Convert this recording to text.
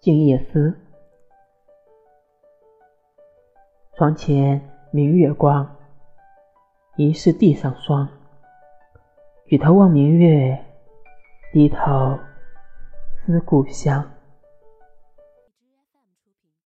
静夜思。床前明月光疑是地上霜。举头望明月低头思故乡。